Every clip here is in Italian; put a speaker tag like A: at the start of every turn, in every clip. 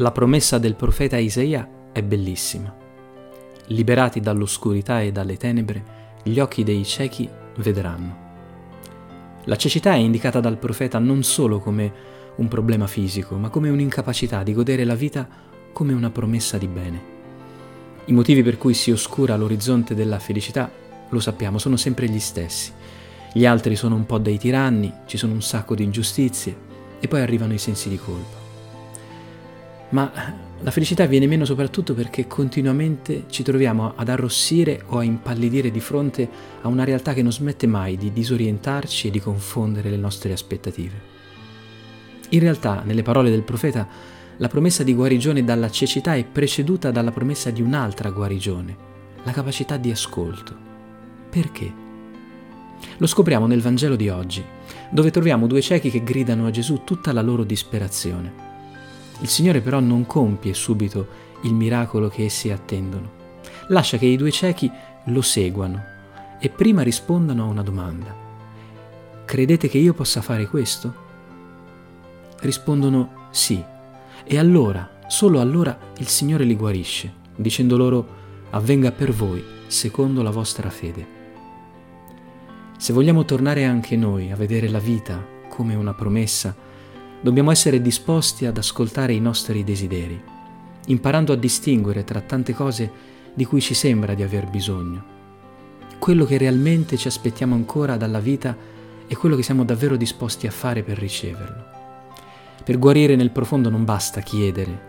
A: La promessa del profeta Isaia è bellissima. Liberati dall'oscurità e dalle tenebre, gli occhi dei ciechi vedranno. La cecità è indicata dal profeta non solo come un problema fisico, ma come un'incapacità di godere la vita come una promessa di bene. I motivi per cui si oscura l'orizzonte della felicità, lo sappiamo, sono sempre gli stessi. Gli altri sono un po' dei tiranni, ci sono un sacco di ingiustizie e poi arrivano i sensi di colpa ma la felicità viene meno soprattutto perché continuamente ci troviamo ad arrossire o a impallidire di fronte a una realtà che non smette mai di disorientarci e di confondere le nostre aspettative. In realtà, nelle parole del profeta, la promessa di guarigione dalla cecità è preceduta dalla promessa di un'altra guarigione, la capacità di ascolto. Perché? Lo scopriamo nel Vangelo di oggi, dove troviamo due ciechi che gridano a Gesù tutta la loro disperazione. Il Signore però non compie subito il miracolo che essi attendono. Lascia che i due ciechi lo seguano e prima rispondano a una domanda. Credete che io possa fare questo? Rispondono sì. E allora, solo allora, il Signore li guarisce, dicendo loro avvenga per voi secondo la vostra fede. Se vogliamo tornare anche noi a vedere la vita come una promessa, dobbiamo essere disposti ad ascoltare i nostri desideri, imparando a distinguere tra tante cose di cui ci sembra di aver bisogno. Quello che realmente ci aspettiamo ancora dalla vita e quello che siamo davvero disposti a fare per riceverlo. Per guarire nel profondo non basta chiedere,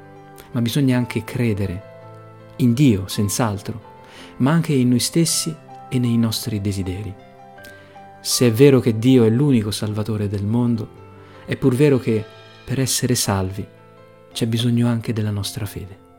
A: ma bisogna anche credere, in Dio senz'altro, ma anche in noi stessi e nei nostri desideri. Se è vero che Dio è l'unico Salvatore del mondo, è pur vero che per essere salvi c'è bisogno anche della nostra fede.